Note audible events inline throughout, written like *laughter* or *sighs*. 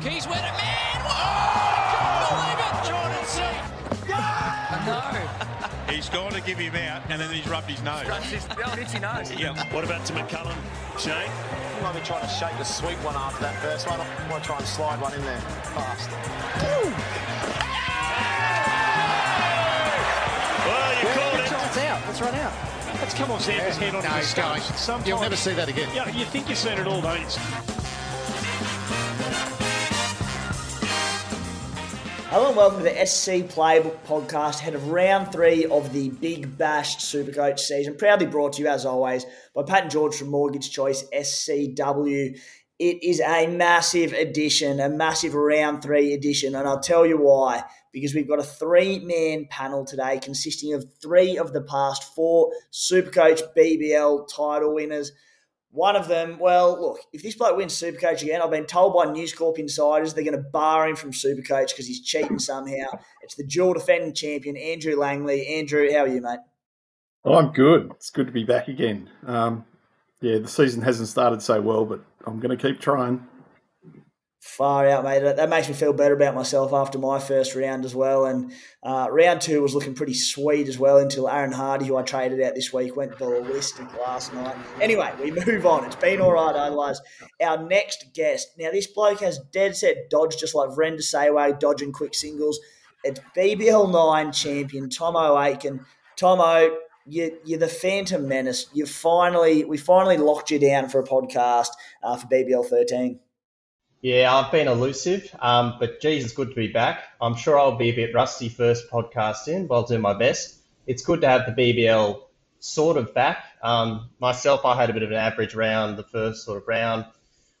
Keys went it, man! Oh, I can't believe it! Jordan C. *laughs* He's gone to give him out, and then he's rubbed his nose. His old itchy nose. Yeah. What about to McCullum, Shane? I might be trying to shake the sweet one after that first one. I want to try and slide one in there fast. Well, you called it. It's out. Let's run out. Let's come off Xander's head onto No, the he's going. Sometimes, You'll never see that again. Yeah, you think you've seen it all, don't you? Hello and welcome to the SC Playbook podcast, head of round three of the Big Bash Supercoach season. Proudly brought to you, as always, by Pat and George from Mortgage Choice SCW. It is a massive edition, a massive round three edition, and I'll tell you why. Because we've got a three man panel today consisting of three of the past four Supercoach BBL title winners. One of them, well, look, if this bloke wins Supercoach again, I've been told by News Corp insiders they're going to bar him from Supercoach because he's cheating somehow. It's the dual defending champion, Andrew Langley. Andrew, how are you, mate? Oh, I'm good. It's good to be back again. Um, yeah, the season hasn't started so well, but I'm going to keep trying. Far out, mate. That, makes me feel better about myself after my first round as well. And uh, round two was looking pretty sweet as well until Aaron Hardy, who I traded out this week, went ballistic last night. Anyway, we *laughs* move on. It's been all right otherwise. Our next guest. Now, this bloke has dead set dodge, just like Vrenda Sayway dodging quick singles. It's BBL 9 champion Thommo Aitken. Thommo, you, you're the Phantom Menace. You finally, we finally locked you down for a podcast uh, for BBL 13. Yeah, I've been elusive, um, but geez, it's good to be back. I'm sure I'll be a bit rusty first podcast in, but I'll do my best. It's good to have the BBL sort of back. Um, myself, I had a bit of an average round, the first sort of round.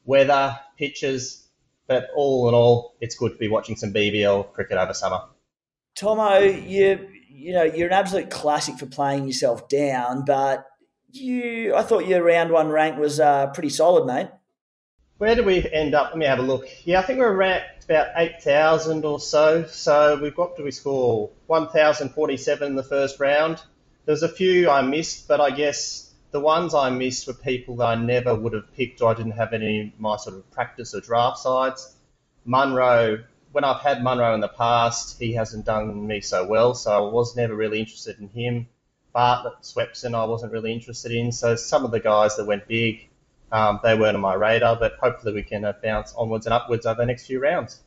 Weather, pitches, but all in all, it's good to be watching some BBL cricket over summer. Thommo, you you know you're an absolute classic for playing yourself down, but you I thought your round one rank was uh, pretty solid, mate. Where do we end up? Let me have a look. Yeah, I think we're ranked about 8,000 or so. So we've got to we score 1,047 in the first round. There's a few I missed, but I guess the ones I missed were people that I never would have picked or I didn't have any my sort of practice or draft sides. Munro, when I've had Munro in the past, he hasn't done me so well, so I was never really interested in him. Bartlett, Swepson, I wasn't really interested in. So some of the guys that went big, um, they weren't on my radar, but hopefully we can uh, bounce onwards and upwards over the next few rounds.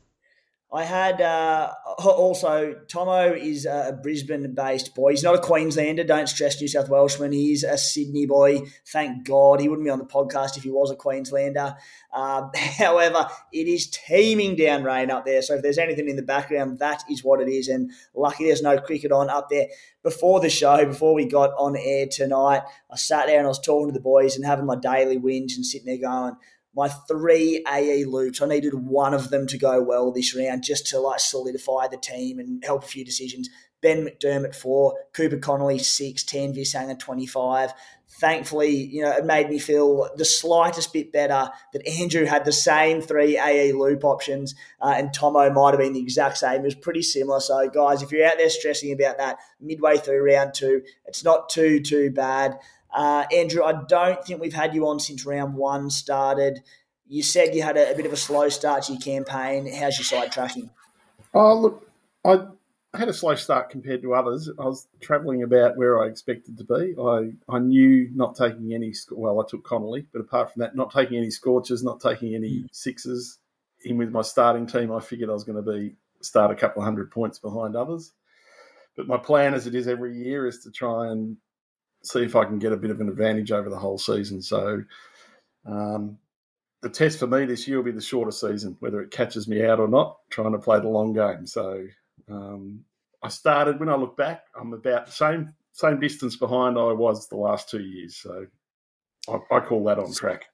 I had uh, also Thommo is a Brisbane-based boy. He's not a Queenslander. Don't stress, New South Welshman. He's a Sydney boy. Thank God he wouldn't be on the podcast if he was a Queenslander. Uh, *laughs* however, it is teeming down rain up there. So if there's anything in the background, that is what it is. And lucky there's no cricket on up there. Before the show, before we got on air tonight, I sat there and I was talking to the boys and having my daily whinge and sitting there going my three AE loops. I needed one of them to go well this round just to like solidify the team and help a few decisions. Ben McDermott four, Cooper Connolly six, Tanveer Sangha twenty five. Thankfully, you know, it made me feel the slightest bit better that Andrew had the same three AE loop options uh, and Thommo might have been the exact same. It was pretty similar. So, guys, if you're out there stressing about that midway through round two, it's not too, too bad. Uh, Andrew, I don't think we've had you on since round one started. You said you had a, a, bit of a slow start to your campaign. How's your side tracking? Oh, look, I had a slow start compared to others. I was travelling about where I expected to be. I, I knew not taking any, well, I took Connolly, but apart from that, not taking any scorches, not taking any sixes in with my starting team, I figured I was going to be start a couple of hundred points behind others. But my plan, as it is every year, is to try and see if I can get a bit of an advantage over the whole season. So um, the test for me this year will be the shorter season, whether it catches me out or not, trying to play the long game. So um, I started, when I look back, I'm about same same distance behind I was the last two years. So I, I call that on track.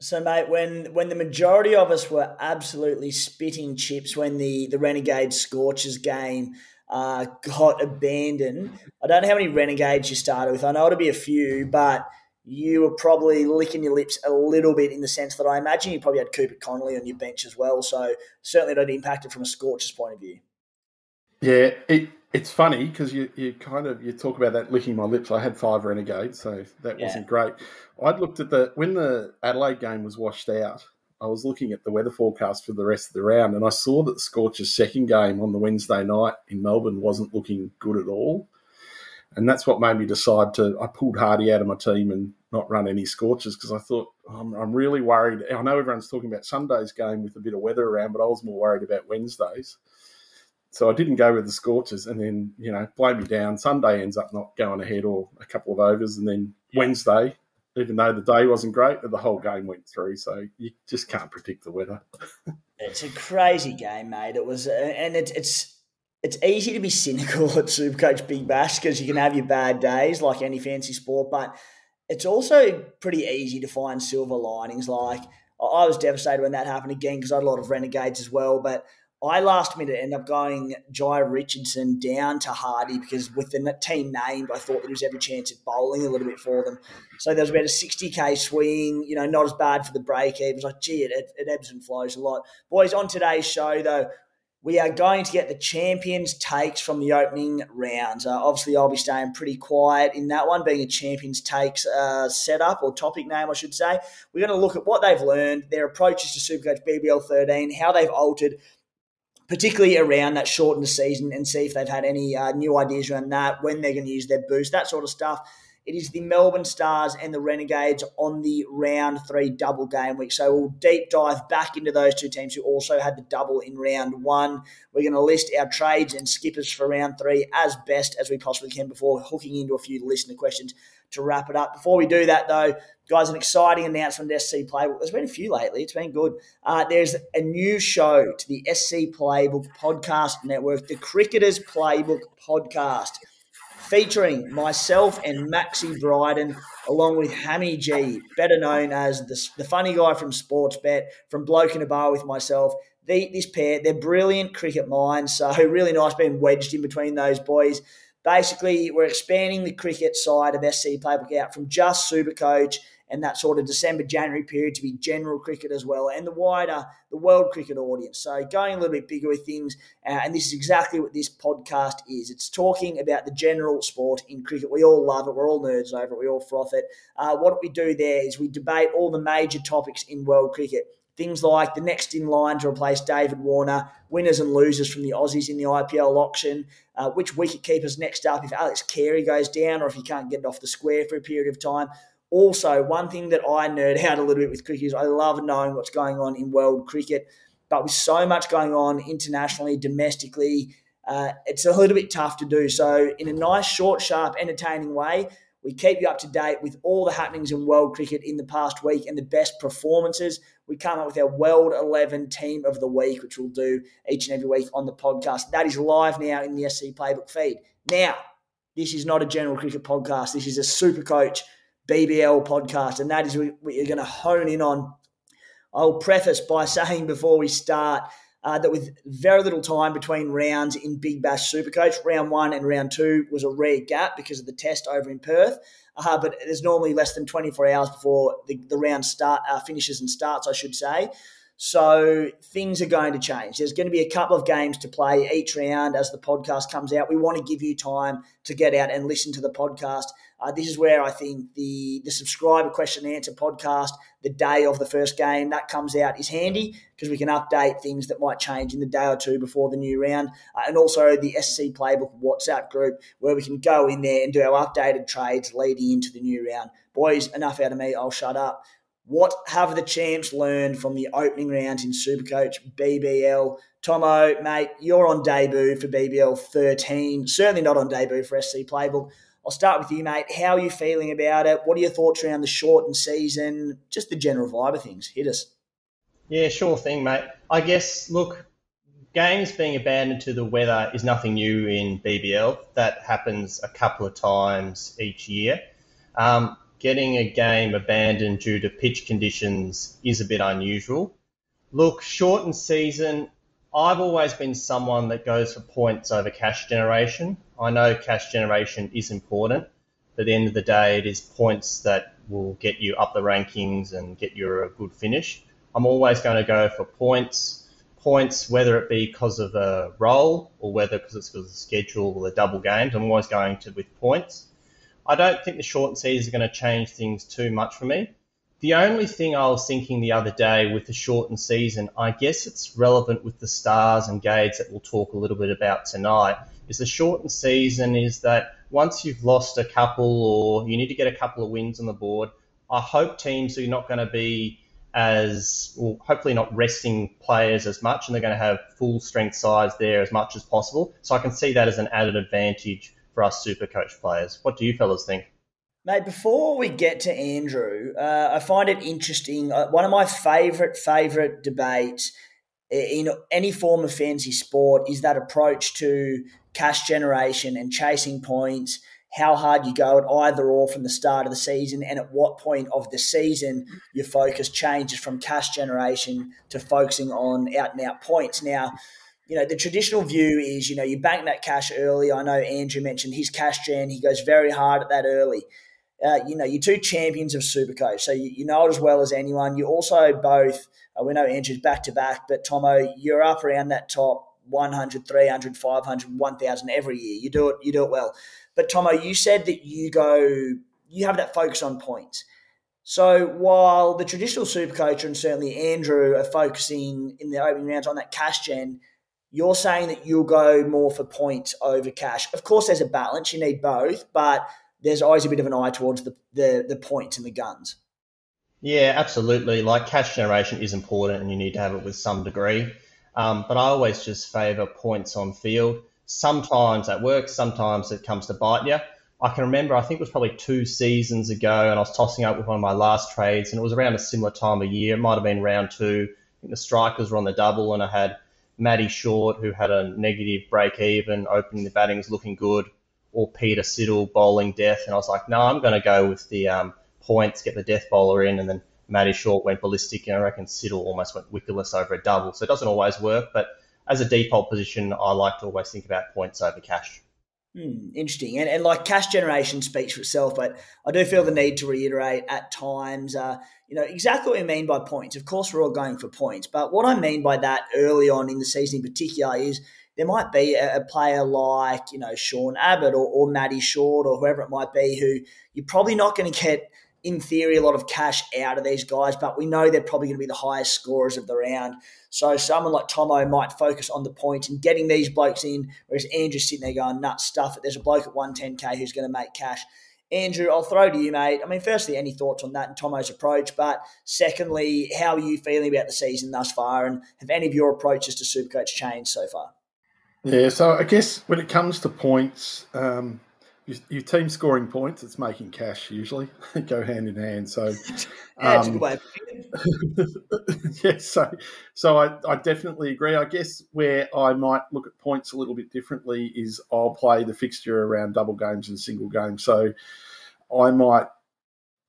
So, mate, when when the majority of us were absolutely spitting chips when the the Renegade Scorchers game uh, got abandoned, I don't know how many Renegades you started with. I know it'll be a few, but you were probably licking your lips a little bit in the sense that I imagine you probably had Cooper Connolly on your bench as well. So certainly not impacted from a Scorchers point of view. Yeah, it, it's funny because you, you kind of you talk about that licking my lips. I had five renegades, so that Yeah. wasn't great. I'd looked at the when the Adelaide game was washed out. I was looking at the weather forecast for the rest of the round, and I saw that the Scorchers' second game on the Wednesday night in Melbourne wasn't looking good at all. And that's what made me decide to. I pulled Hardy out of my team and not run any Scorchers because I thought I'm, I'm really worried. I know everyone's talking about Sunday's game with a bit of weather around, but I was more worried about Wednesday's. So I didn't go with the Scorchers, and then you know, blow me down. Sunday ends up not going ahead or a couple of overs, and then Wednesday even though the day wasn't great, the whole game went through. So you just can't predict the weather. it's a crazy game, mate. It was, uh, and it, it's it's easy to be cynical *laughs* at Supercoach Big Bash because you can have your bad days like any fancy sport, but it's also pretty easy to find silver linings. Like I was devastated when that happened again because I had a lot of renegades as well, but I last minute ended up going Jhye Richardson down to Hardy because with the team named, I thought there was every chance of bowling a little bit for them. So there was about a 60k swing, you know, not as bad for the break even. It was like, gee, it, it ebbs and flows a lot. Boys, on today's show, though, we are going to get the champions' takes from the opening rounds. Uh, obviously, I'll be staying pretty quiet in that one, being a champions' takes uh, setup or topic name, I should say. We're going to look at what they've learned, their approaches to Supercoach BBL 13, how they've altered particularly around that shortened season, and see if they've had any uh, new ideas around that, when they're going to use their boost, that sort of stuff. It is the Melbourne Stars and the Renegades on the round three double game week. So we'll deep dive back into those two teams who also had the double in round one. We're going to list our trades and skippers for round three as best as we possibly can before hooking into a few listener questions to wrap it up. Before we do that, though, Guys, an exciting announcement SC Playbook. There's been a few lately. It's been good. Uh, there's a new show to the SC Playbook Podcast Network, the Cricketers Playbook Podcast, featuring myself and Maxi Bryden, along with Hammy G, better known as the, the funny guy from Sportsbet, from Bloke in a Bar with myself. The, this pair, they're brilliant cricket minds, so *laughs* really nice being wedged in between those boys. Basically, we're expanding the cricket side of SC Playbook out from just Super Coach – and that sort of December, January period to be general cricket as well, and the wider, the world cricket audience. So going a little bit bigger with things, uh, and this is exactly what this podcast is. It's talking about the general sport in cricket. We all love it. We're all nerds over it. We all froth it. Uh, what we do there is we debate all the major topics in world cricket. Things like the next in line to replace David Warner, winners and losers from the Aussies in the IPL auction, uh, which wicket keepers next up if Alex Carey goes down or if he can't get it off the square for a period of time. Also, one thing that I nerd *laughs* out a little bit with cricket is I love knowing what's going on in world cricket, but with so much going on internationally, domestically, uh, it's a little bit tough to do. So, in a nice, short, sharp, entertaining way, we keep you up to date with all the happenings in world cricket in the past week and the best performances. We come up with our World 11 Team of the Week, which we'll do each and every week on the podcast. That is live now in the SC Playbook feed. Now, this is not a general cricket podcast. This is a super coach BBL podcast, and that is what you're going to hone in on. I'll preface by *laughs* saying before we start uh, that with very little time between rounds in Big Bash Supercoach, round one and round two was a rare gap because of the test over in Perth. Uh, but there's normally less than 24 hours before the, the round start uh, finishes and starts, I should say. So things are going to change. There's going to be a couple of games to play each round as the podcast comes out. We want to give you time to get out and listen to the podcast. Uh, this is where I think the the subscriber question and answer podcast, the day of the first game that comes out, is handy because we can update things that might change in the day or two before the new round, uh, and also the SC Playbook WhatsApp group where we can go in there and do our updated trades leading into the new round. Boys, enough out of me. I'll shut up. What have the champs learned from the opening rounds in Supercoach BBL? Thommo, mate, you're on debut for BBL 13. Certainly not on debut for SC Playbook. I'll start with you, mate. How are you feeling about it? What are your thoughts around the shortened season? Just the general vibe of things. Hit us. Yeah, sure thing, mate. I guess, look, games being abandoned to the weather is nothing new in BBL. That happens a couple of times each year. Um, getting a game abandoned due to pitch conditions is a bit unusual. Look, shortened season, I've always been someone that goes for points over cash generation. I know cash generation is important, but at the end of the day, it is points that will get you up the rankings and get you a good finish. I'm always going to go for points, points, whether it be because of a role or whether because it's because of the schedule or the double games. I'm always going to with points. I don't think the shortened season is going to change things too much for me The only thing I was thinking the other day with the shortened season, I guess it's relevant with the stars and Gades that we'll talk a little bit about tonight, is the shortened season is that once you've lost a couple or you need to get a couple of wins on the board, I hope teams are not going to be as well, hopefully not resting players as much, and they're going to have full strength sides there as much as possible. So I can see that as an added advantage for us super coach players. What do you fellas think? Mate, before we get to Andrew, uh, I find it interesting. Uh, one of my favourite, favourite debates in any form of fantasy sport is that approach to cash generation and chasing points, how hard you go at either or from the start of the season, and at what point of the season your focus changes from cash generation to focusing on out and out points. Now, you know, the traditional view is, you know, you bank that cash early. I know Andrew mentioned his cash gen, he goes very hard at that early uh, you know, you're two champions of Supercoach, so you, you, know it as well as anyone. You also both, uh, we know Andrew's back to back, but Thommo, you're up around that top 100, 300, 500, 1,000 every year. You do it, you do it well. But Thommo, you said that you go, you have that focus on points. So while the traditional Supercoach and certainly Andrew are focusing in the opening rounds on that cash gen, you're saying that you'll go more for points over cash. Of course, there's a balance. You need both, but – there's always a bit of an eye towards the, the, the points and the guns. Yeah, absolutely. Like cash generation is important and you need to have it with some degree. Um, but I always just favour points on field. Sometimes that works, sometimes it comes to bite you. I can remember, I think it was probably two seasons ago, and I was tossing up with one of my last trades, and it was around a similar time of year. It might have been round two. I think the strikers were on the double, and I had Matty Short, who had a negative break even, opening the batting was looking good or Peter Siddle bowling death, and I was like, no, I'm going to go with the um, points, get the death bowler in, and then Matty Short went ballistic, and I reckon Siddle almost went wickerless over a double. So it doesn't always work, but as a default position, I like to always think about points over cash. Hmm, interesting. And, and like cash generation speaks for itself, but I do feel the need to reiterate at times, uh, you know, exactly what we mean by points. Of course, we're all going for points, but what I mean by that early on in the season in particular is there might be a, a player like, you know, Sean Abbott or, or Short or whoever it might be who you're probably not going to get in theory, a lot of cash out of these guys, but we know they're probably going to be the highest scorers of the round. So someone like Thommo might focus on the points and getting these blokes in, whereas Andrew's sitting there going, nuts stuff. There's a bloke at 110k who's going to make cash. Andrew, I'll throw to you, mate. I mean, firstly, any thoughts on that and Thommo's approach? But secondly, how are you feeling about the season thus far? And have any of your approaches to Supercoach changed so far? Yeah, so I guess when it comes to points, um, your, your team scoring points, it's making cash usually *laughs* go hand in hand. So, *laughs* um, *laughs* yeah, so so I, I definitely agree. I guess where I might look at points a little bit differently is I'll play the fixture around double games and single games. So I might,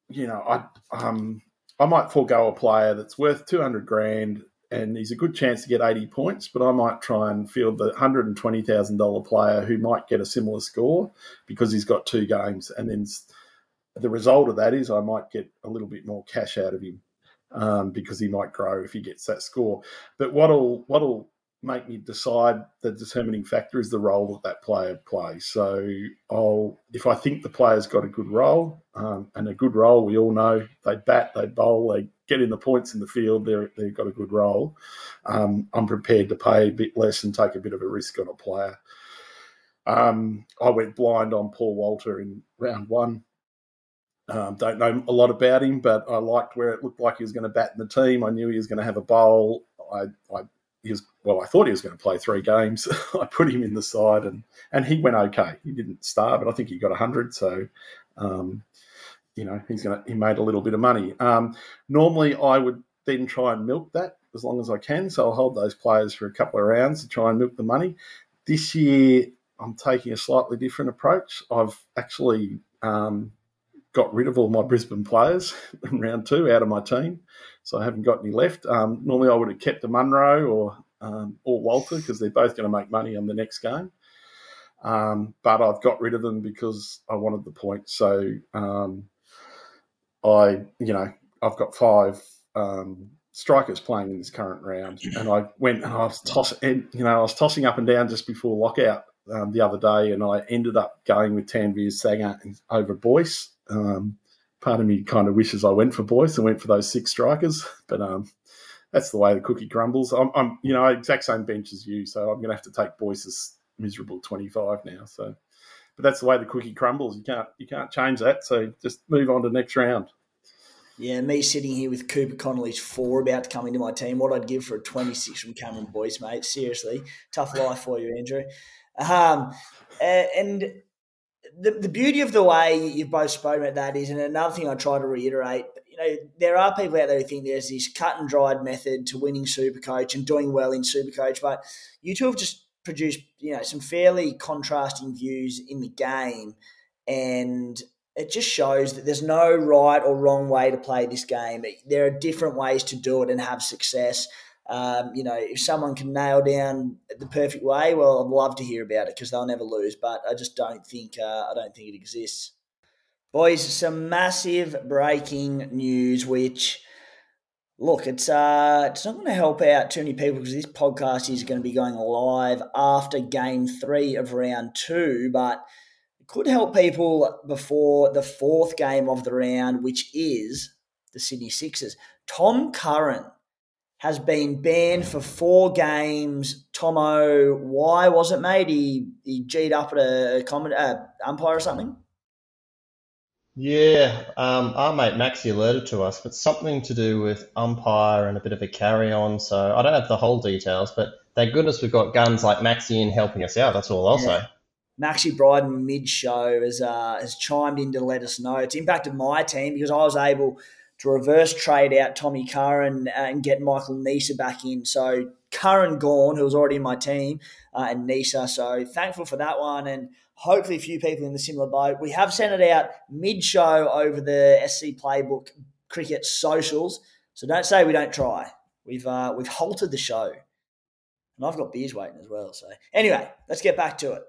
you know, I um I might forego a player that's worth two hundred grand and he's a good chance to get 80 points, but I might try and field the $120,000 player who might get a similar score because he's got two games. And then the result of that is I might get a little bit more cash out of him um, because he might grow if he gets that score. But what'll, what'll make me decide the determining factor is the role that that player plays. So I'll if I think the player's got a good role um, and a good role, we all know they bat, they bowl, they get in the points in the field. They're, they've got a good role. Um, I'm prepared to pay a bit less and take a bit of a risk on a player. Um, I went blind on Paul Walter in round one. Um, don't know a lot about him, but I liked where it looked like he was going to bat in the team. I knew he was going to have a bowl. I, I he was well. I thought he was going to play three games. *laughs* I put him in the side, and and he went okay. He didn't start, but I think he got hundred. So, um, you know, he's going to he made a little bit of money. Um, normally, I would then try and milk that as long as I can. So I'll hold those players for a couple of rounds to try and milk the money. This year, I'm taking a slightly different approach. I've actually um, got rid of all my Brisbane players *laughs* in round two out of my team so I haven't got any left. Um, normally, I would have kept the Munro or um, or Walter because they're both going to make money on the next game. Um, but I've got rid of them because I wanted the points. So um, I, you know, I've got five um, strikers playing in this current round, and I went and I was tossing, you know, I was tossing up and down just before lockout um, the other day, and I ended up going with Tanveer Sangha over Boyce part of me kind of wishes I went for Boyce and went for those six strikers, but um, that's the way the cookie crumbles. I'm, I'm, you know, exact same bench as you, so I'm going to have to take Boyce's miserable 25 now. So, but that's the way the cookie crumbles. You can't, you can't change that. So just move on to next round. Yeah, me sitting here with Cooper Connolly's four about to come into my team. What I'd give for a 26 from Cameron Boyce, mate. Seriously, tough life for you, Andrew. Um, and the, the beauty of the way you've both spoken about that is, and another thing I try to reiterate, you know, there are people out there who think there's this cut and dried method to winning Supercoach and doing well in Supercoach, but you two have just produced, you know, some fairly contrasting views in the game, and it just shows that there's no right or wrong way to play this game. There are different ways to do it and have success. Um, you know, if someone can nail down the perfect way, well, I'd love to hear about it because they'll never lose. But I just don't think uh, I don't think it exists. Boys, some massive breaking news, which look, it's uh, it's not going to help out too many people because this podcast is going to be going live after Game Three of Round Two, but it could help people before the fourth game of the round, which is the Sydney Sixers. Tom Curran has been banned for four games. Thommo, why was it, made? He, he G'd up at a comment, uh, umpire or something? Yeah, um, our mate Maxi alerted to us, but something to do with umpire and a bit of a carry on. So I don't have the whole details, but thank goodness we've got guns like Maxi in helping us out. That's all I'll yeah. say. Maxi Bryden mid show has uh, has chimed in to let us know. It's impacted my team because I was able to reverse trade out Tommy Curran uh, and get Michael Neser back in. So Curran gone, who was already in my team, uh, and Neser. So thankful for that one, and hopefully a few people in the similar boat. We have sent it out mid show over the SC Playbook Cricket socials. So don't say we don't try. We've uh, we've halted the show, and I've got beers waiting as well. So anyway, let's get back to it.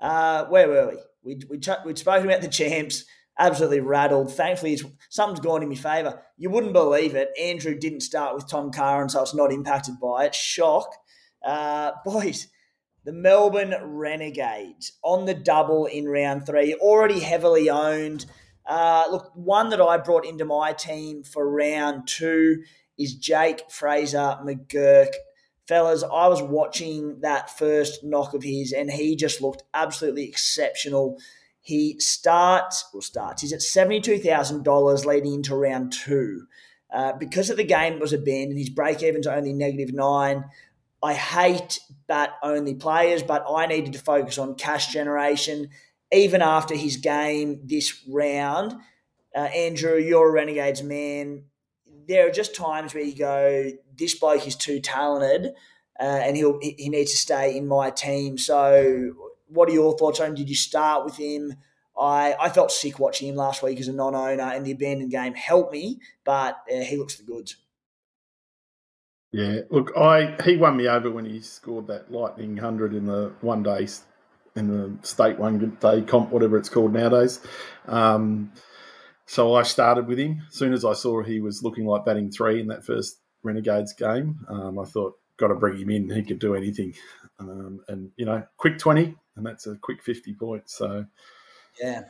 Uh, where were we? We we we'd spoken about the champs absolutely rattled. Thankfully, something's gone in my favour. You wouldn't believe it. Andrew didn't start with Tom Curran, so it's not impacted by it. Shock. Uh, boys, the Melbourne Renegades on the double in round three, already heavily owned. Uh, look, one that I brought into my team for round two is Jake Fraser McGurk. Fellas, I was watching that first knock of his, and he just looked absolutely exceptional. He starts, or starts, he's at $72,000 leading into round two. Uh, because of the game was abandoned, and his break even's only negative nine. I hate bat only players, but I needed to focus on cash generation. Even after his game this round, uh, Andrew, you're a Renegades man. There are just times where you go, this bloke is too talented, uh, and he'll he needs to stay in my team. So what are your thoughts on? Did you start with him? I, I felt sick watching him last week as a non-owner, and the abandoned game helped me, but uh, he looks the goods. Yeah, look, I he won me over when he scored that lightning hundred in the one day in the state one day comp, whatever it's called nowadays. Um, so I started with him. As soon as I saw he was looking like batting three in that first Renegades game, um, I thought, got to bring him in. He could do anything. Um, and you know, quick twenty, and that's a quick fifty points. So yeah.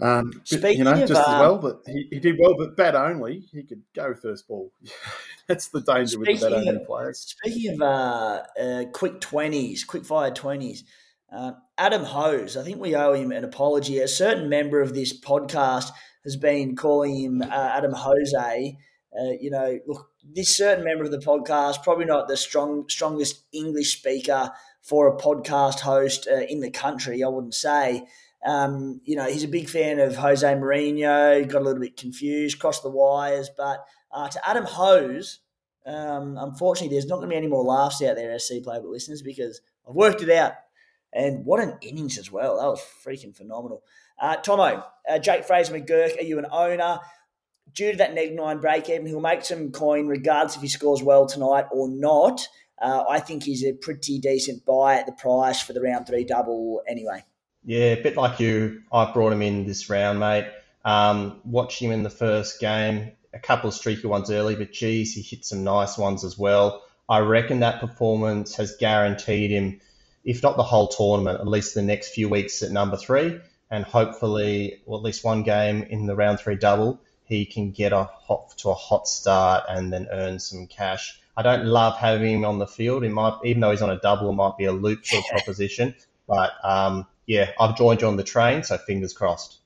Um, Speaking you know, just as well, um, but he, he, did well, but bat only, he could go first ball. *laughs* That's the danger with the bat only players. Speaking of uh, uh, quick twenties, quick fire twenties, uh, Adam Hose, I think we owe him an apology. A certain member of this podcast has been calling him uh, Adam Jose. Uh, you know, look, this certain member of the podcast, probably not the strong, strongest English speaker for a podcast host uh, in the country, I wouldn't say. Um, you know, he's a big fan of Jose Mourinho. Got a little bit confused, crossed the wires. But uh, to Adam Hose, um, unfortunately, there's not going to be any more laughs out there, SC Playbook listeners, because I've worked it out. And what an innings as well. That was freaking phenomenal. Uh, Thommo, uh, Jake Fraser McGurk, are you an owner? Due to that neg nine break even, he'll make some coin regardless if he scores well tonight or not. Uh, I think he's a pretty decent buy at the price for the round three double anyway. Yeah, a bit like you. I brought him in this round, mate. Um, watched him in the first game, a couple of streaky ones early, but geez, he hit some nice ones as well. I reckon that performance has guaranteed him, if not the whole tournament, at least the next few weeks at number three. and hopefully, well, at least one game in the round three double, he can get a hot to a hot start and then earn some cash. I don't love having him on the field. It might, even though he's on a double, it might be a loop sort of proposition. But um, yeah, I've joined you on the train, so fingers crossed.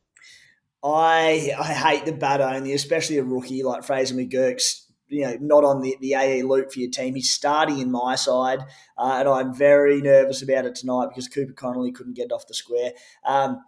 I I hate the bat only, especially a rookie like Fraser McGurk's. You know, not on the, the AE loop for your team. He's starting in my side, uh, and I'm very nervous about it tonight because Cooper Connolly couldn't get off the square. Um,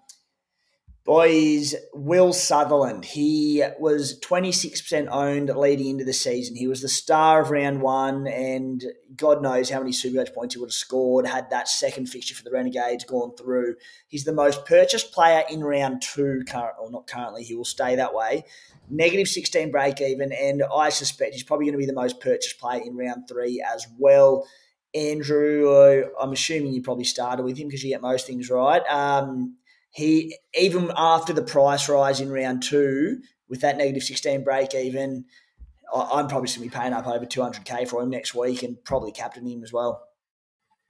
Boys, Will Sutherland. He was 26% owned leading into the season. He was the star of round one, and God knows how many Supercoach points he would have scored had that second fixture for the Renegades gone through. He's the most purchased player in round two, current, or not currently, he will stay that way. Negative 16 break even, and I suspect he's probably going to be the most purchased player in round three as well. Andrew, I'm assuming you probably started with him because you get most things right. Um, he even after the price rise in round two with that negative 16 break even, I'm probably going to be paying up over 200k for him next week and probably captain him as well.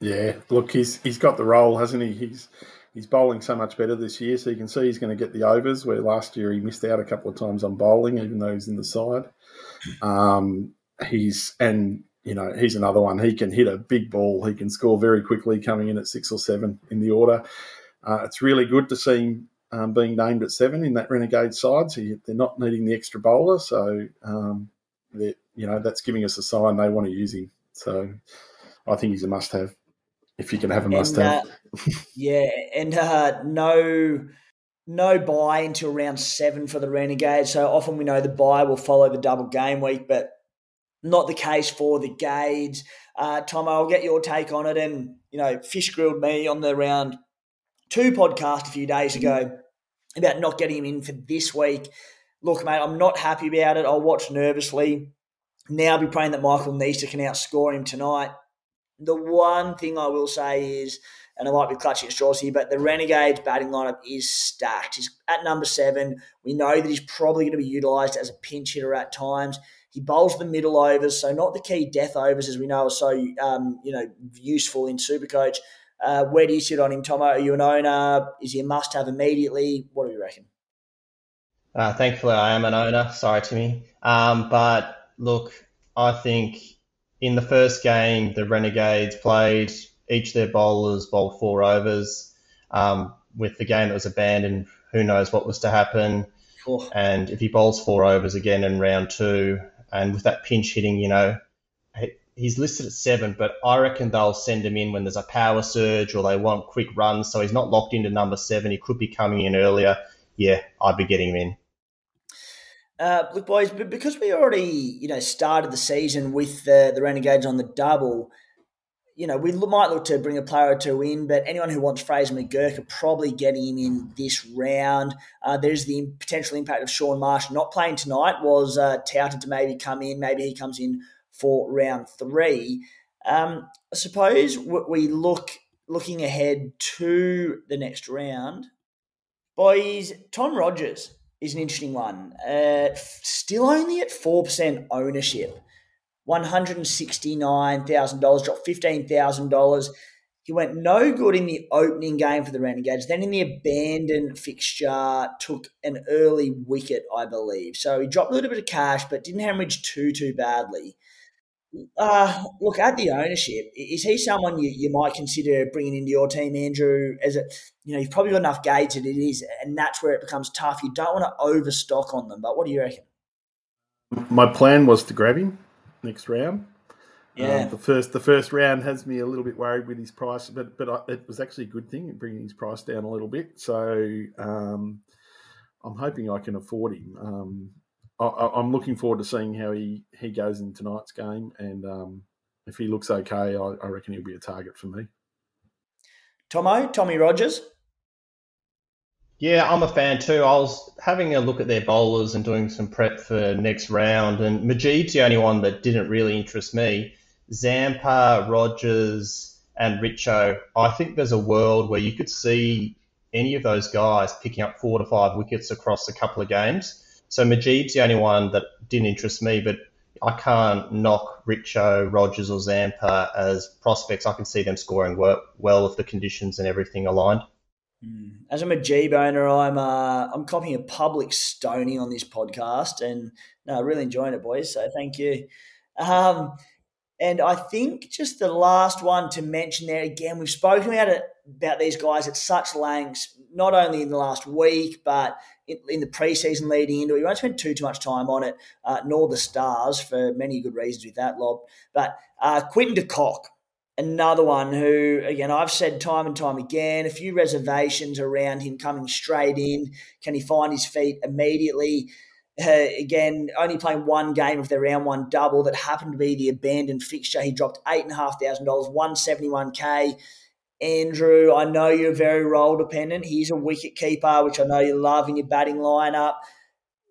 Yeah, look, he's he's got the role, hasn't he? He's he's bowling so much better this year, so you can see he's going to get the overs. Where last year he missed out a couple of times on bowling, even though he's in the side. Um, he's and you know he's another one. He can hit a big ball. He can score very quickly, coming in at six or seven in the order. Uh, it's really good to see him um, being named at seven in that Renegade side. So they're not needing the extra bowler. So um, you know that's giving us a sign they want to use him. So I think he's a must-have if you can have a must-have. Uh, yeah, and uh, no. No bye until round seven for the Renegades. So often we know the bye will follow the double game week, but not the case for the Gades. Uh, Tom, I'll get your take on it. And, you know, Fish grilled me on the round two podcast a few days ago about not getting him in for this week. Look, mate, I'm not happy about it. I'll watch nervously. Now I'll be praying that Michael Neser can outscore him tonight. The one thing I will say is, and I might be clutching at straws here, but the Renegades batting lineup is stacked. He's at number seven. We know that he's probably going to be utilised as a pinch hitter at times. He bowls the middle overs, so not the key death overs, as we know are so um, you know useful in Supercoach. Uh, where do you sit on him, Thommo? Are you an owner? Is he a must have immediately? What do you reckon? Uh, thankfully, I am an owner. Sorry, Timmy. Um, but look, I think in the first game, the Renegades played each of their bowlers bowled four overs. Um, with the game that was abandoned, who knows what was to happen. Oh. And if he bowls four overs again in round two, and with that pinch hitting, you know, he's listed at seven, but I reckon they'll send him in when there's a power surge or they want quick runs. So he's not locked into number seven. He could be coming in earlier. Yeah, I'd be getting him in. Uh, look, boys, because we already, you know, started the season with the, the Renegades on the double, you know, we might look to bring a player or two in, but anyone who wants Fraser McGurk are probably getting him in this round. Uh, there's the potential impact of Shaun Marsh not playing tonight, was uh, touted to maybe come in. Maybe he comes in for round three. Um, I suppose we look looking ahead to the next round. Boys, Tom Rogers is an interesting one. Uh, still only at four percent ownership, one hundred and sixty nine thousand dollars, dropped fifteen thousand dollars. He went no good in the opening game for the Renegades. Then in the abandoned fixture, took an early wicket, I believe. So he dropped a little bit of cash, but didn't hemorrhage too too badly. Uh, look at the ownership. Is he someone you, you might consider bringing into your team, Andrew? As it, you know, you've probably got enough Gades that it is, and that's where it becomes tough. You don't want to overstock on them. But what do you reckon? My plan was to grab him next round. Yeah. Um, the first the first round has me a little bit worried with his price, but but I, it was actually a good thing bringing his price down a little bit. So um, I'm hoping I can afford him. Um, I, am looking forward to seeing how he, he goes in tonight's game, and um, if he looks okay, I, I, reckon he'll be a target for me. Thommo, Tommy Rogers. Yeah, I'm a fan too. I was having a look at their bowlers and doing some prep for next round, and Mujeeb's the only one that didn't really interest me. Zampa, Rogers, and Richo. I think there's a world where you could see any of those guys picking up four to five wickets across a couple of games so Mujeeb's the only one that didn't interest me, but I can't knock Richo, Rogers, or Zampa as prospects. I can see them scoring well if the conditions and everything aligned. Mm. As I'm a G boner, I'm uh, I'm copying a public stony on this podcast, and no, really enjoying it, boys. So thank you. Um, and I think just the last one to mention there again, we've spoken about it about these guys at such lengths, not only in the last week, but in, in the preseason leading into it. We won't spend too too much time on it, uh, nor the stars for many good reasons with that lob. But uh, Quinton de Kock, another one who, again, I've said time and time again, a few reservations around him coming straight in. Can he find his feet immediately? Uh, again, only playing one game of their round one double that happened to be the abandoned fixture. He dropped $8,500, 171k. Andrew, I know you're very role dependent. He's a wicket keeper, which I know you love in your batting lineup.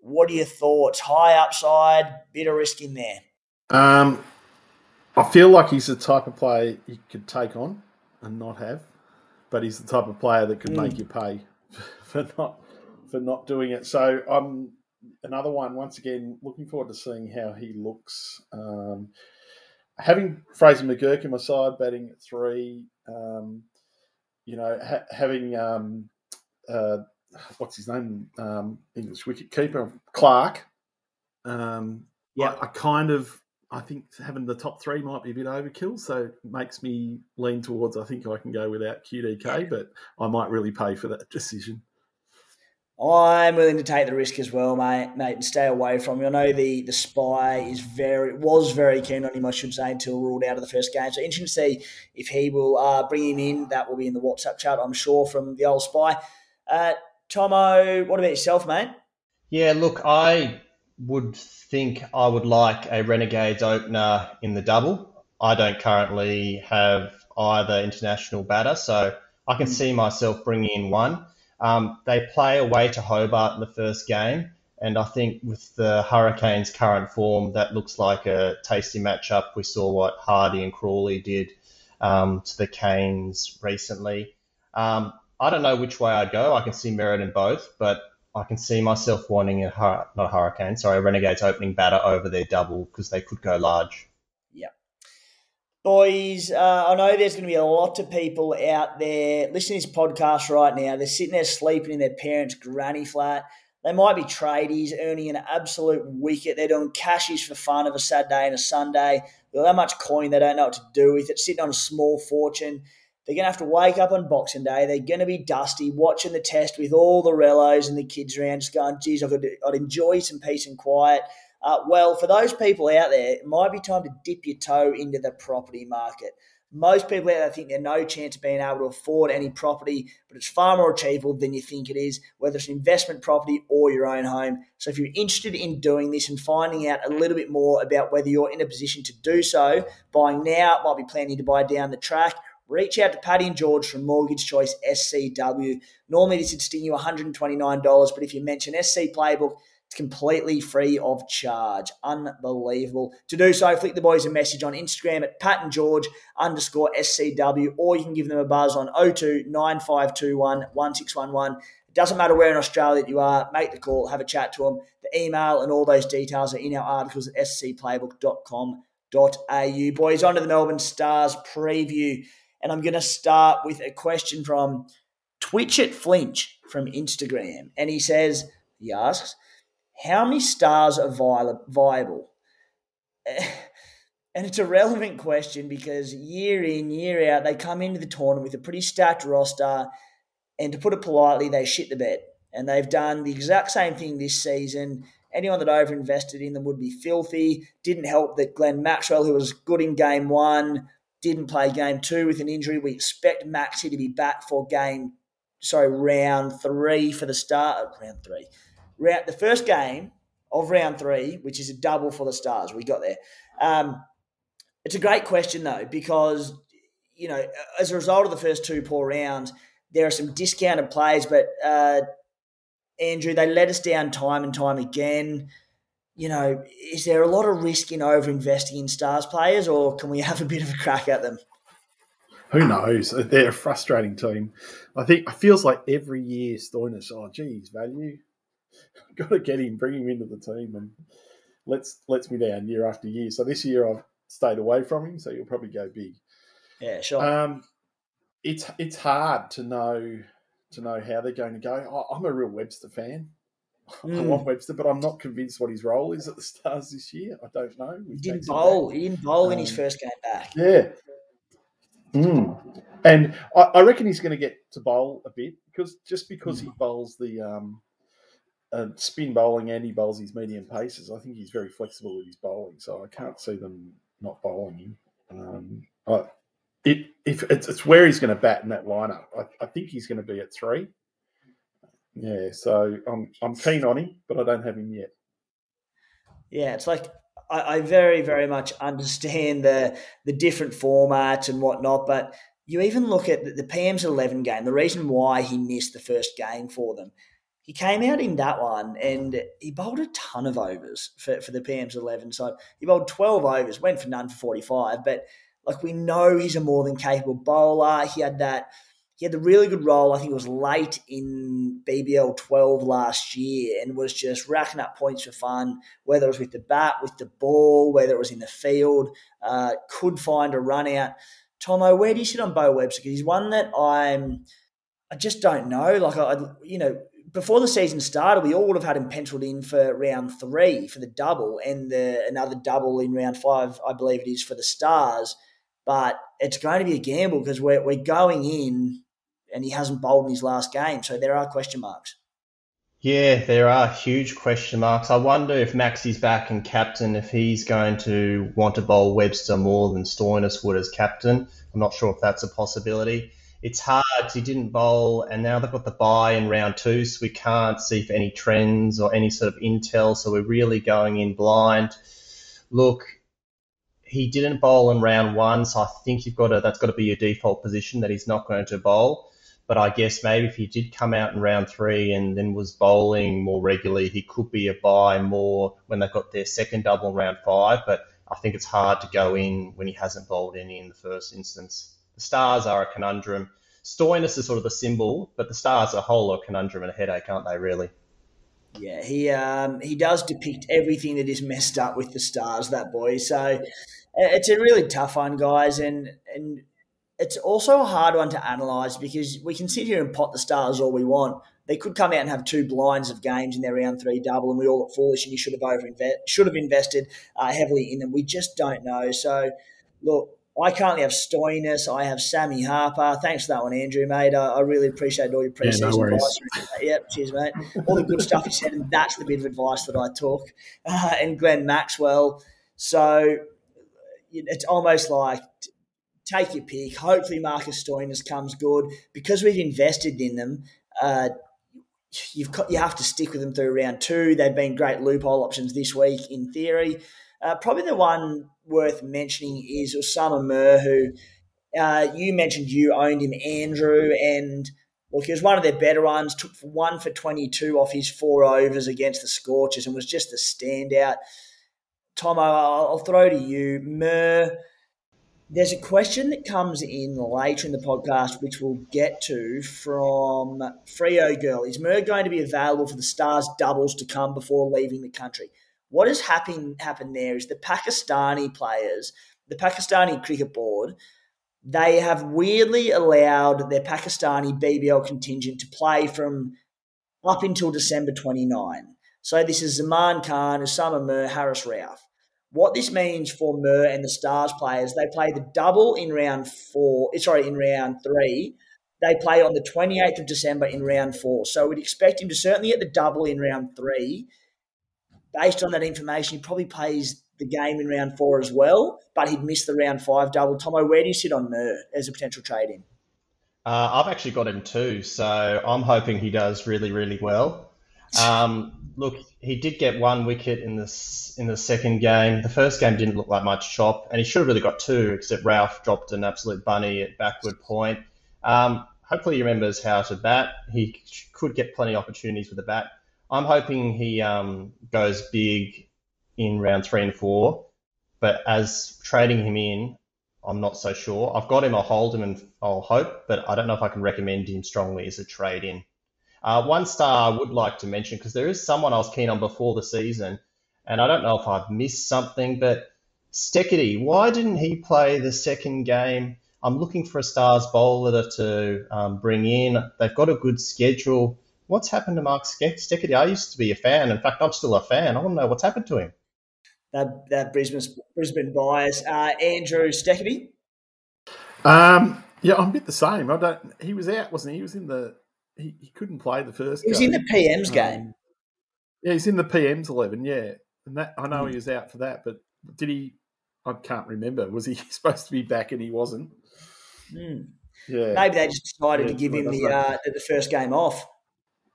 What are your thoughts? High upside, bit of risk in there. Um, I feel like he's the type of player you could take on and not have, but he's the type of player that could mm. make you pay *laughs* for not for not doing it. So I'm another one. Once again, looking forward to seeing how he looks. Um, having Fraser McGurk in my side, batting at three. Um, you know, ha- having um, uh, what's his name, um, English wicket keeper Clarke. Um, yeah, I, I kind of I think having the top three might be a bit overkill, so it makes me lean towards I think I can go without QDK, but I might really pay for that *laughs* decision. I'm willing to take the risk as well, mate, mate, and stay away from him. I know the the spy is very was very keen on him, I should say, until ruled out of the first game. So interesting to see if he will uh, bring him in. That will be in the WhatsApp chat, I'm sure, from the old spy. Uh, Thommo, what about yourself, mate? Yeah, look, I would think I would like a Renegades opener in the double. I don't currently have either international batter, so I can see myself bringing in one. Um, they play away to Hobart in the first game, and I think with the Hurricanes' current form, that looks like a tasty matchup. We saw what Hardy and Crawley did um, to the Canes recently. Um, I don't know which way I'd go. I can see merit in both, but I can see myself wanting a not a hurricane, sorry, a Renegades opening batter over their double because they could go large. Boys, uh, I know there's going to be a lot of people out there listening to this podcast right now. They're sitting there sleeping in their parents' granny flat. They might be tradies earning an absolute wicket. They're doing cashies for fun of a Saturday and a Sunday. They've got that much coin, they don't know what to do with it, sitting on a small fortune. They're going to have to wake up on Boxing Day. They're going to be dusty, watching the test with all the rellos and the kids around, just going, geez, got to, I'd enjoy some peace and quiet. Uh, well, for those people out there, it might be time to dip your toe into the property market. Most people out there think there's no chance of being able to afford any property, but it's far more achievable than you think it is, whether it's an investment property or your own home. So if you're interested in doing this and finding out a little bit more about whether you're in a position to do so, buying now might be planning to buy down the track reach out to Paddy and George from Mortgage Choice SCW. Normally, this would sting you $129, but if you mention SC Playbook, it's completely free of charge. Unbelievable. To do so, flick the boys a message on Instagram at Pat and George underscore SCW, or you can give them a buzz on 02 9521 1611. It doesn't matter where in Australia you are, make the call, have a chat to them. The email and all those details are in our articles at scplaybook.com.au. Boys, on to the Melbourne Stars preview. And I'm going to start with a question from Twitch at Flinch from Instagram. And he says, he asks, how many stars are viable? *laughs* And it's a relevant question because year in, year out, they come into the tournament with a pretty stacked roster. And to put it politely, they shit the bed. And they've done the exact same thing this season. Anyone that overinvested in them would be filthy. Didn't help that Glenn Maxwell, who was good in game one, didn't play game two with an injury. We expect Maxi to be back for game, sorry, round three for the start. Of round three. Round, the first game of round three, which is a double for the Stars. We got there. Um, it's a great question, though, because, you know, as a result of the first two poor rounds, there are some discounted plays, but uh, Andrew, they let us down time and time again you know, is there a lot of risk in over investing in stars players, or can we *laughs* have a bit of a crack at them? Who knows? They're a frustrating team. I think it feels like every year Stoinis, oh geez, value. *laughs* Got to get him, bring him into the team, and lets lets me down year after year. So this year I've stayed away from him. So you'll probably go big. Yeah, sure. Um, it's it's hard to know to know how they're going to go. I, I'm a real Webster fan. *laughs* I Mm. want Webster, but I'm not convinced what his role is at the Stars this year. I don't know. He didn't bowl. He didn't bowl in his Um, first game back. Yeah. Mm. And I, I reckon he's going to get to bowl a bit because just because he bowls the um, spin bowling and he bowls his medium paces, I think he's very flexible with his bowling. So I can't see them not bowling him. Um, it, if it's, it's where he's going to bat in that lineup, I, I think he's going to be at three. Yeah, so I'm I'm keen on him, but I don't have him yet. Yeah, it's like I, I very, very much understand the the different formats and whatnot, but you even look at the, the PM's eleven game. The reason why he missed the first game for them, he came out in that one and he bowled a ton of overs for, for the PM's eleven. So he bowled twelve overs, went for none for forty five, but like we know he's a more than capable bowler. He had that he had the really good role. I think it was late in BBL 12 last year and was just racking up points for fun, whether it was with the bat, with the ball, whether it was in the field, uh, could find a run out. Thommo, where do you sit on Bo Webster? Because he's one that I'm, I just don't know. Like, I, you know, before the season started, we all would have had him penciled in for round three for the double and the, another double in round five, I believe it is, for the Stars. But it's going to be a gamble because we're, we're going in and he hasn't bowled in his last game. So there are question marks. Yeah, there are huge question marks. I wonder if Maxi's back and captain, if he's going to want to bowl Webster more than Stoinis would as captain. I'm not sure if that's a possibility. It's hard. He didn't bowl, and now they've got the bye in round two, so we can't see for any trends or any sort of intel. So we're really going in blind. Look, he didn't bowl in round one, so I think you've got to. That's got to be your default position that he's not going to bowl. But I guess maybe if he did come out in round three and then was bowling more regularly, he could be a buy more when they've got their second double in round five. But I think it's hard to go in when he hasn't bowled any in the first instance. The Stars are a conundrum. Stoinis is sort of the symbol, but the Stars are a whole lot conundrum and a headache, aren't they, really? Yeah, he um, he does depict everything that is messed up with the stars. That boy. So it's a really tough one, guys, and and it's also a hard one to analyse because we can sit here and pot the stars all we want. They could come out and have two blinds of games in their round three double, and we all look foolish, and you should have over should have invested uh, heavily in them. We just don't know. So look. I currently have Stoinis. I have Sammy Harper. Thanks for that one, Andrew, mate. I, I really appreciate all your preseason Yeah, no advice. Yep, cheers, mate. All the good stuff you said, and that's the bit of advice that I took. Uh, and Glenn Maxwell. So it's almost like take your pick. Hopefully, Marcus Stoinis comes good because we've invested in them. Uh, you've got, you have to stick with them through round two. They've been great loophole options this week, in theory. Uh, probably the one worth mentioning is Osama Mir, who uh, you mentioned you owned him, Andrew, and look, he was one of their better ones. Took one for 22 off his four overs against the Scorchers and was just a standout. Thommo, I'll, I'll throw to you. Mir, there's a question that comes in later in the podcast, which we'll get to from Frio Girl. Is Mir going to be available for the Stars doubles to come before leaving the country? What has happened happened there is the Pakistani players, the Pakistani cricket board, they have weirdly allowed their Pakistani BBL contingent to play from up until December 29. So this is Zaman Khan, Osama Mir, Haris Rauf. What this means for Mir and the Stars players, they play the double in round four, eh, sorry, in round three. They play on the 28th of December in round four. So we'd expect him to certainly get the double in round three. Based on that information, he probably plays the game in round four as well, but he'd miss the round five double. Thommo, where do you sit on Mir as a potential trade in? Uh, I've actually got him too, so I'm hoping he does really, really well. Um, look, he did get one wicket in this in the second game. The first game didn't look like much chop, and he should have really got two, except Rauf dropped an absolute bunny at backward point. Um, hopefully, he remembers how to bat. He could get plenty of opportunities with the bat. I'm hoping he um, goes big in round three and four, but as trading him in, I'm not so sure. I've got him, I'll hold him and I'll hope, but I don't know if I can recommend him strongly as a trade in. Uh, one star I would like to mention, because there is someone I was keen on before the season, and I don't know if I've missed something, but Steketee, why didn't he play the second game? I'm looking for a Stars bowler to um, bring in. They've got a good schedule. What's happened to Mark Steketee? I used to be a fan. In fact, I'm still a fan. I want to know what's happened to him. That, that Brisbane Brisbane bias. Uh, Andrew Steketee. Um, yeah, I'm a bit the same. I don't. He was out, wasn't he? He was in the. He, he couldn't play the first. He was game. in the PM's um, game. Yeah, he's in the PM's eleven. Yeah, and that I know mm. he was out for that, but did he? I can't remember. Was he *laughs* supposed to be back and he wasn't? Mm. Yeah, maybe they just decided yeah, to give him the uh, the first game off.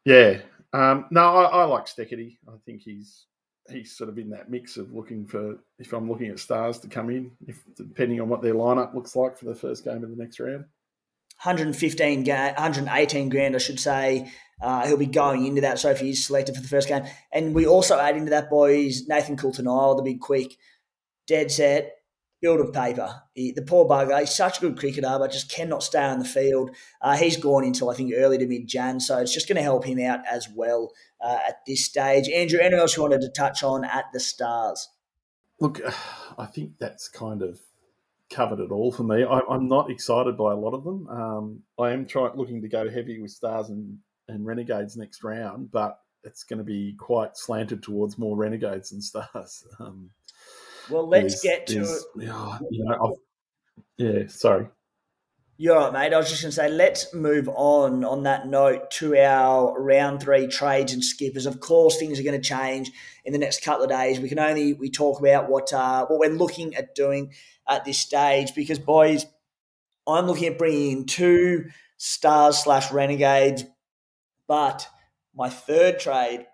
Yeah, um, no, I, I like Steketee. I think he's he's sort of in that mix of looking for if I'm looking at stars to come in, if depending on what their lineup looks like for the first game of the next round. 115 ga- 118 grand, I should say. Uh, he'll be going into that. So if he's selected for the first game, and we also add into that boys Nathan Coulter-Nile, the big quick, dead set, build of paper. He, the poor bugger, he's such a good cricketer, but just cannot stay on the field. Uh, he's gone until I think early to mid Jan, so it's just going to help him out as well uh, at this stage. Andrew, anything else you wanted to touch on at the Stars? Look, *sighs* I think that's kind of covered it all for me. I, am not excited by a lot of them. Um, I am trying looking to go heavy with Stars and, and Renegades next round, but it's going to be quite slanted towards more Renegades and Stars. *laughs* Um, well, let's get to it. You know, yeah, sorry. You're right, mate. I was just going to say, let's move on on that note to our round three trades and skippers. Of course, things are going to change in the next couple of days. We can only we talk about what uh, what we're looking at doing at this stage because, boys, I'm looking at bringing in two stars slash renegades, but my third trade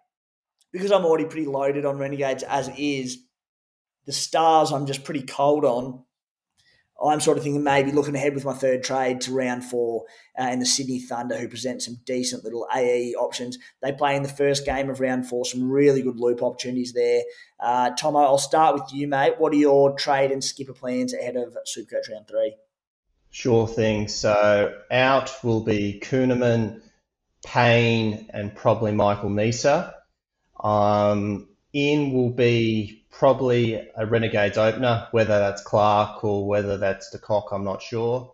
because I'm already pretty loaded on renegades as is the stars I'm just pretty cold on. I'm sort of thinking maybe looking ahead with my third trade to round four uh, in the Sydney Thunder, who present some decent little AE options. They play in the first game of round four, some really good loop opportunities there. Uh, Thommo, I'll start with you, mate. What are your trade and skipper plans ahead of Supercoach round three? Sure thing. So out will be Kuhnemann, Payne, and probably Michael Neser. Um, in will be probably a Renegades opener, whether that's Clark or whether that's De Kock, I'm not sure.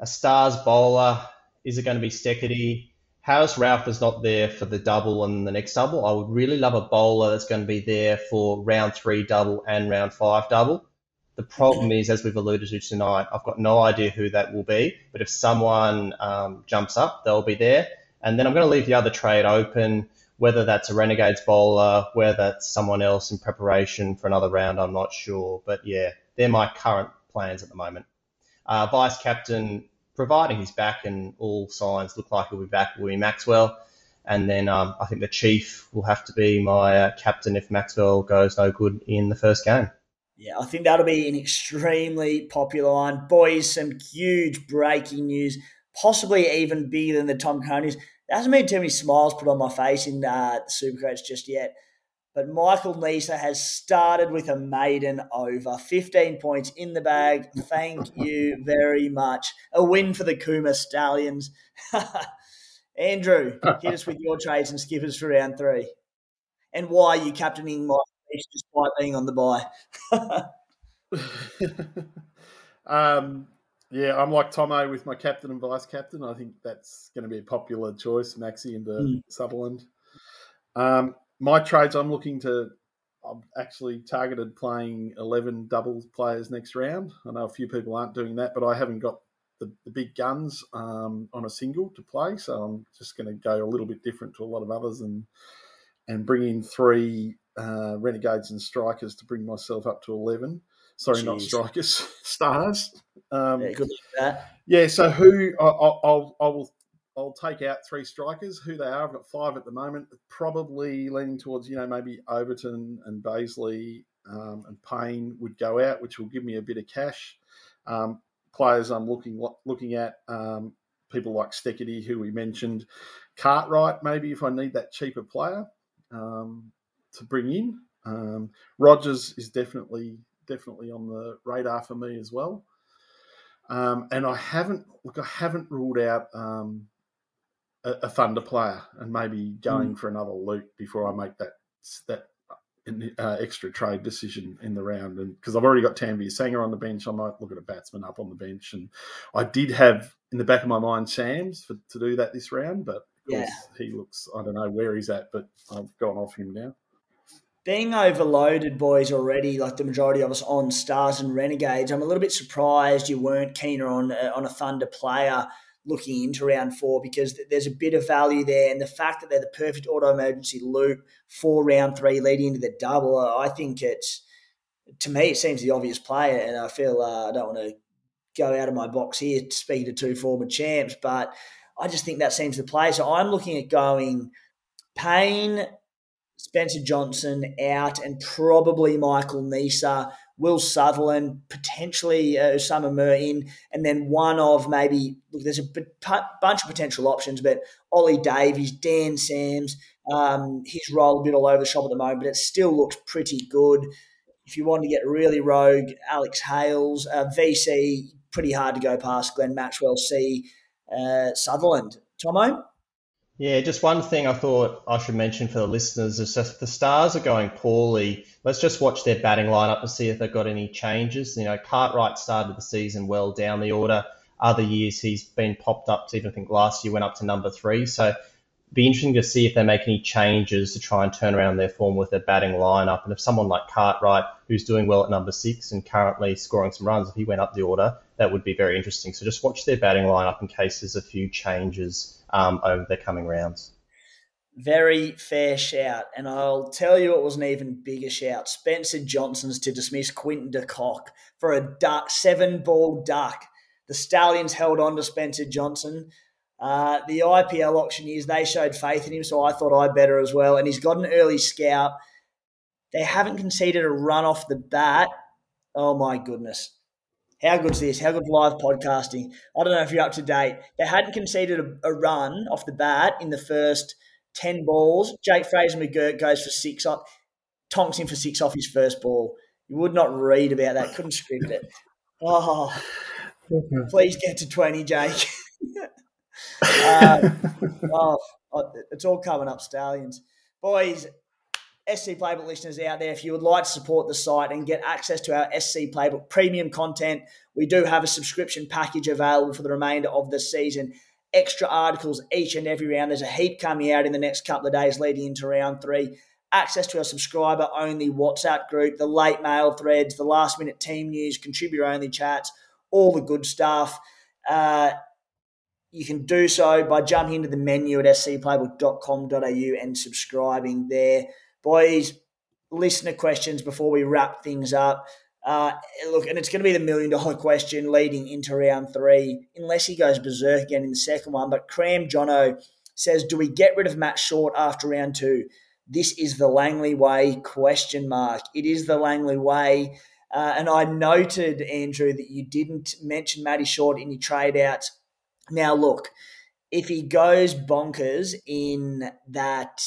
A Stars bowler, is it going to be Steketee? Haris Rauf is not there for the double and the next double. I would really love a bowler that's going to be there for round three double and round five double. The problem is, as we've alluded to tonight, I've got no idea who that will be. But if someone um, jumps up, they'll be there. And then I'm going to leave the other trade open whether that's a Renegades bowler, whether that's someone else in preparation for another round, I'm not sure. But yeah, they're my current plans at the moment. Uh, Vice captain, providing he's back and all signs look like he'll be back, will be Maxwell. And then um, I think the chief will have to be my uh, captain if Maxwell goes no good in the first game. Yeah, I think that'll be an extremely popular one. Boys, some huge breaking news, possibly even bigger than the Tom Conies. There hasn't been too many smiles put on my face in uh, the Supercoach just yet. But Michael Neser has started with a maiden over. 15 points in the bag. Thank *laughs* you very much. A win for the Kuma Stallions. *laughs* Andrew, hit us with your trades and skippers for round three. And why are you captaining Michael Neser despite being on the bye? *laughs* um, yeah, I'm like Thommo with my captain and vice captain. I think that's going to be a popular choice, Maxi and mm. Sutherland. Um, my trades, I'm looking to. I've actually targeted playing 11 doubles players next round. I know a few people aren't doing that, but I haven't got the, the big guns um, on a single to play, so I'm just going to go a little bit different to a lot of others and and bring in three uh, renegades and strikers to bring myself up to 11. Sorry, Jeez. not strikers, *laughs* stars. Um, yeah, good that. Yeah, so who I, I'll, I will I'll take out three strikers. Who they are, I've got five at the moment. Probably leaning towards you know maybe Overton and Bazley um, and Payne would go out, which will give me a bit of cash. Um, players I'm looking looking at um, people like Steketee, who we mentioned, Cartwright maybe if I need that cheaper player um, to bring in. Um, Rogers is definitely definitely on the radar for me as well. Um, and I haven't look, I haven't ruled out um, a, a, Thunder player and maybe going mm. for another loop before I make that that uh, extra trade decision in the round, and because I've already got Tanveer Sangha on the bench, I might look at a batsman up on the bench, and I did have in the back of my mind Sams for, to do that this round, but yeah. he looks I don't know where he's at, but I've gone off him now. Being overloaded, boys, already like the majority of us on Stars and Renegades, I'm a little bit surprised you weren't keener on uh, on a Thunder player looking into round four because there's a bit of value there. And the fact that they're the perfect auto emergency loop for round three leading into the double, I think it's, to me, it seems the obvious player. And I feel uh, I don't want to go out of my box here speaking to two former champs, but I just think that seems the play. So I'm looking at going Payne, Spencer Johnson out, and probably Michael Neser, Will Sutherland, potentially uh, Osama Mir in, and then one of maybe, look, there's a b- bunch of potential options, but Ollie Davies, Dan Sams, um, his role a bit all over the shop at the moment, but it still looks pretty good. If you want to get really rogue, Alex Hales, uh, VC, pretty hard to go past Glenn Maxwell, C, uh, Sutherland. Thommo? Yeah, just one thing I thought I should mention for the listeners is if the Stars are going poorly, let's just watch their batting lineup to see if they've got any changes. You know, Cartwright started the season well down the order. Other years he's been popped up to even think last year went up to number three. So be interesting to see if they make any changes to try and turn around their form with their batting lineup. And if someone like Cartwright, who's doing well at number six and currently scoring some runs, if he went up the order, that would be very interesting. So just watch their batting lineup in case there's a few changes um, over the coming rounds. Very fair shout. And I'll tell you it was an even bigger shout. Spencer Johnson's to dismiss Quinton de Kock for a duck, seven ball duck. The Stallions held on to Spencer Johnson. Uh, the IPL auctioneers, they showed faith in him, so I thought I'd better as well. And he's got an early scout. They haven't conceded a run off the bat. Oh my goodness. How good's this? How good live podcasting? I don't know if you're up to date. They hadn't conceded a, a run off the bat in the first 10 balls. Jake Fraser McGurk goes for six off, tonks him for six off his first ball. You would not read about that. Couldn't script it. Oh, *laughs* please get to 20, Jake. *laughs* um, *laughs* oh, it's all coming up, Stallions. Boys, SC Playbook listeners out there, if you would like to support the site and get access to our SC Playbook premium content, we do have a subscription package available for the remainder of the season. Extra articles each and every round. There's a heap coming out in the next couple of days leading into round three. Access to our subscriber only WhatsApp group, the late mail threads, the last minute team news, contributor only chats, all the good stuff. Uh, you can do so by jumping into the menu at scplaybook.com.au and subscribing there. Boys, listener questions before we wrap things up. Uh, look, and it's going to be the million dollar *laughs* question leading into round three, unless he goes berserk again in the second one. But Cram Jono says, "Do we get rid of Matt Short after round two? This is the Langley way? Question mark. It is the Langley way. Uh, and I noted Andrew that you didn't mention Matty Short in your trade outs. Now, look, if he goes bonkers in that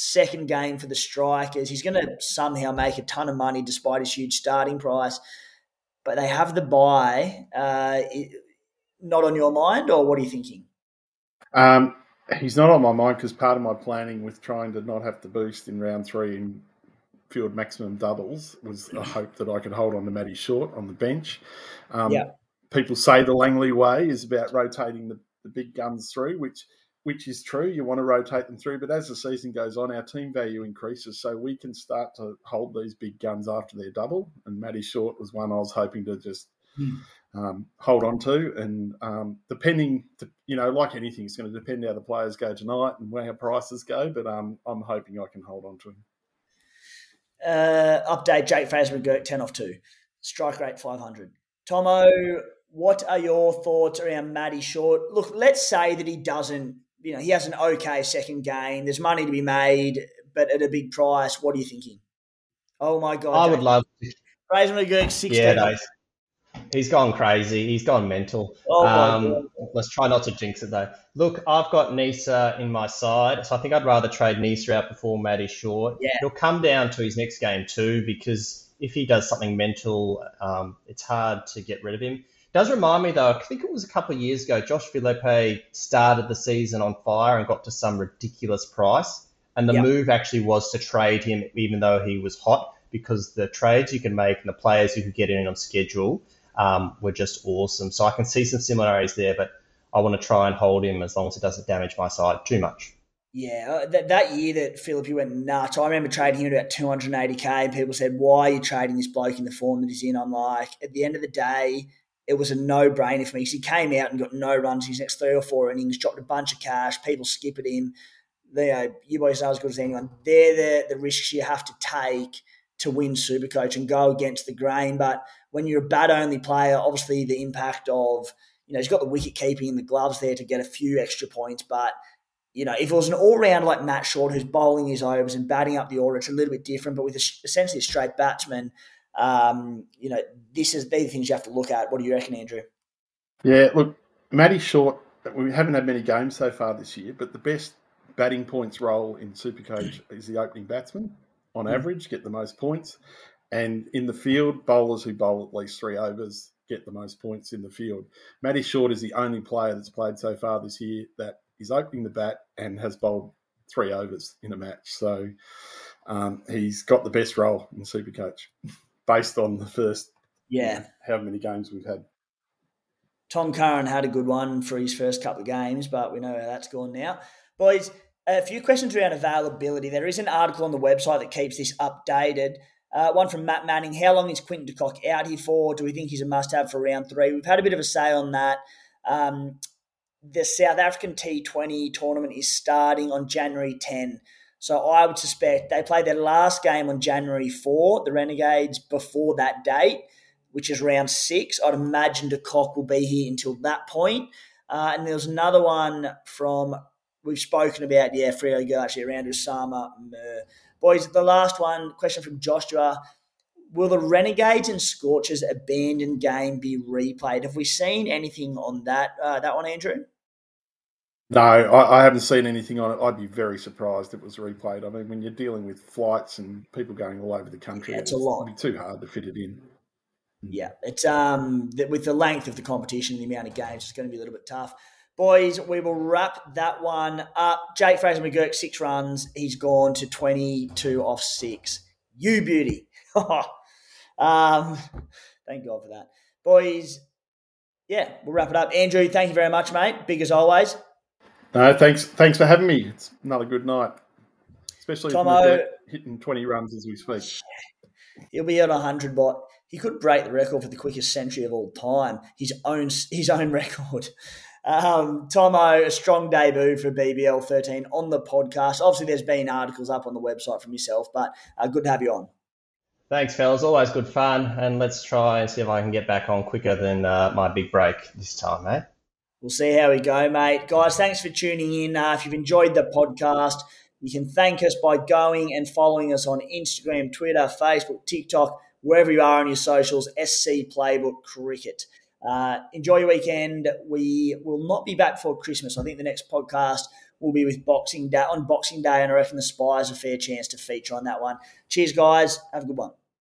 second game for the Strikers. He's going to somehow make a ton of money despite his huge starting price. But they have the bye. Uh, not on your mind, or what are you thinking? Um, he's not on my mind because part of my planning with trying to not have to boost in round three in field maximum doubles was a hope that I could hold on to Matty Short on the bench. Um, yeah. People say the Langley way is about rotating the, the big guns through, which – which is true. You want to rotate them through, but as the season goes on, our team value increases, so we can start to hold these big guns after their double. And Matty Short was one I was hoping to just hmm. um, hold on to. And um, depending, to, you know, like anything, it's going to depend how the players go tonight and where our prices go. But um, I'm hoping I can hold on to him. Uh, update: Jake Fraser McGurk ten off two, strike rate five hundred. Thommo, what are your thoughts around Matty Short? Look, let's say that he doesn't you know, he has an okay second game. There's money to be made, but at a big price. What are you thinking? Oh my god! I would love Fraser McGurk six. Yeah, no, he's gone crazy. He's gone mental. Oh um, let's try not to jinx it though. Look, I've got Neser in my side, so I think I'd rather trade Neser out before Matty Short. Yeah. It'll come down to his next game too, because if he does something mental, um, it's hard to get rid of him. Does remind me though, I think it was a couple of years ago, Josh Philippe started the season on fire and got to some ridiculous price. And the Yep. move actually was to trade him, even though he was hot, because the trades you can make and the players you could get in on schedule um, were just awesome. So I can see some similarities there, but I want to try and hold him as long as it doesn't damage my side too much. Yeah, uh, that, that year that Philippe went nuts. I remember trading him at about 280k, and people said, Why are you trading this bloke in the form that he's in? I'm like, At the end of the day, it was a no brainer for me he came out and got no runs his next three or four innings, dropped a bunch of cash, people skip at him. They, uh, you boys know as good as anyone. They're the, the risks you have to take to win Supercoach and go against the grain. But when you're a bat only player, obviously the impact of, you know, he's got the wicket keeping and the gloves there to get a few extra points, but you know, if it was an all rounder like Matt Short who's bowling his overs and batting up the order, it's a little bit different. But with a, essentially a straight batsman, um, you know, this is these are the things you have to look at. What do you reckon, Andrew? Yeah, look, Matty Short, we haven't had many games so far this year, but the best batting points role in Supercoach is the opening batsman. On average, get the most points. And in the field, bowlers who bowl at least three overs get the most points in the field. Matty Short is the only player that's played so far this year that is opening the bat and has bowled three overs in a match. So um, he's got the best role in Supercoach *laughs* based on the first Yeah, how many games we've had. Tom Curran had a good one for his first couple of games, but we know how that's gone now. Boys, a few questions around availability. There is an article on the website that keeps this updated. Uh, one from Matt Manning. How long is Quinton de Kock out here for? Do we think he's a must have for round three? We've had a bit of a say on that. Um, the South African T20 tournament is starting on January 10. So I would suspect they played their last game on January 4, the Renegades, before that date, which is round six. I'd imagine de Kock will be here until that point. Uh, and there was another one from, we've spoken about, yeah, go actually around Osama Mir. Boys, the last one, question from Joshua. Will the Renegades and Scorchers abandoned game be replayed? Have we seen anything on that? Uh, that one, Andrew? No, I, I haven't seen anything on it. I'd be very surprised it was replayed. I mean, when you're dealing with flights and people going all over the country, Yeah, it's a lot. It'd be too hard to fit it in. Yeah, it's um th- with the length of the competition, and the amount of games, it's going to be a little bit tough. Boys, we will wrap that one up. Jake Fraser McGurk, six runs. He's gone to 22 off six. You beauty. *laughs* um, thank God for that. Boys, yeah, we'll wrap it up. Andrew, thank you very much, mate. Big as always. No, thanks. Thanks for having me. It's another good night, especially Thommo- if we're hitting 20 runs as we speak. He'll be at 100, but he could break the record for the quickest century of all time. His own his own *laughs* record. Um, Thommo, a strong debut for BBL 13 on the podcast. Obviously, there's been articles up on the website from yourself, but uh, good to have you on. Thanks, fellas. Always good fun. And let's try and see if I can get back on quicker than uh, my big break this time, eh? We'll see how we go, mate. Guys, thanks for tuning in. Uh, if you've enjoyed the podcast, you can thank us by going and following us on Instagram, Twitter, Facebook, TikTok, wherever you are on your socials, SC Playbook Cricket. Uh, enjoy your weekend. We will not be back for Christmas. I think the next podcast will be with Boxing Day on Boxing Day, and I reckon the Spies a fair chance to feature on that one. Cheers, guys. Have a good one.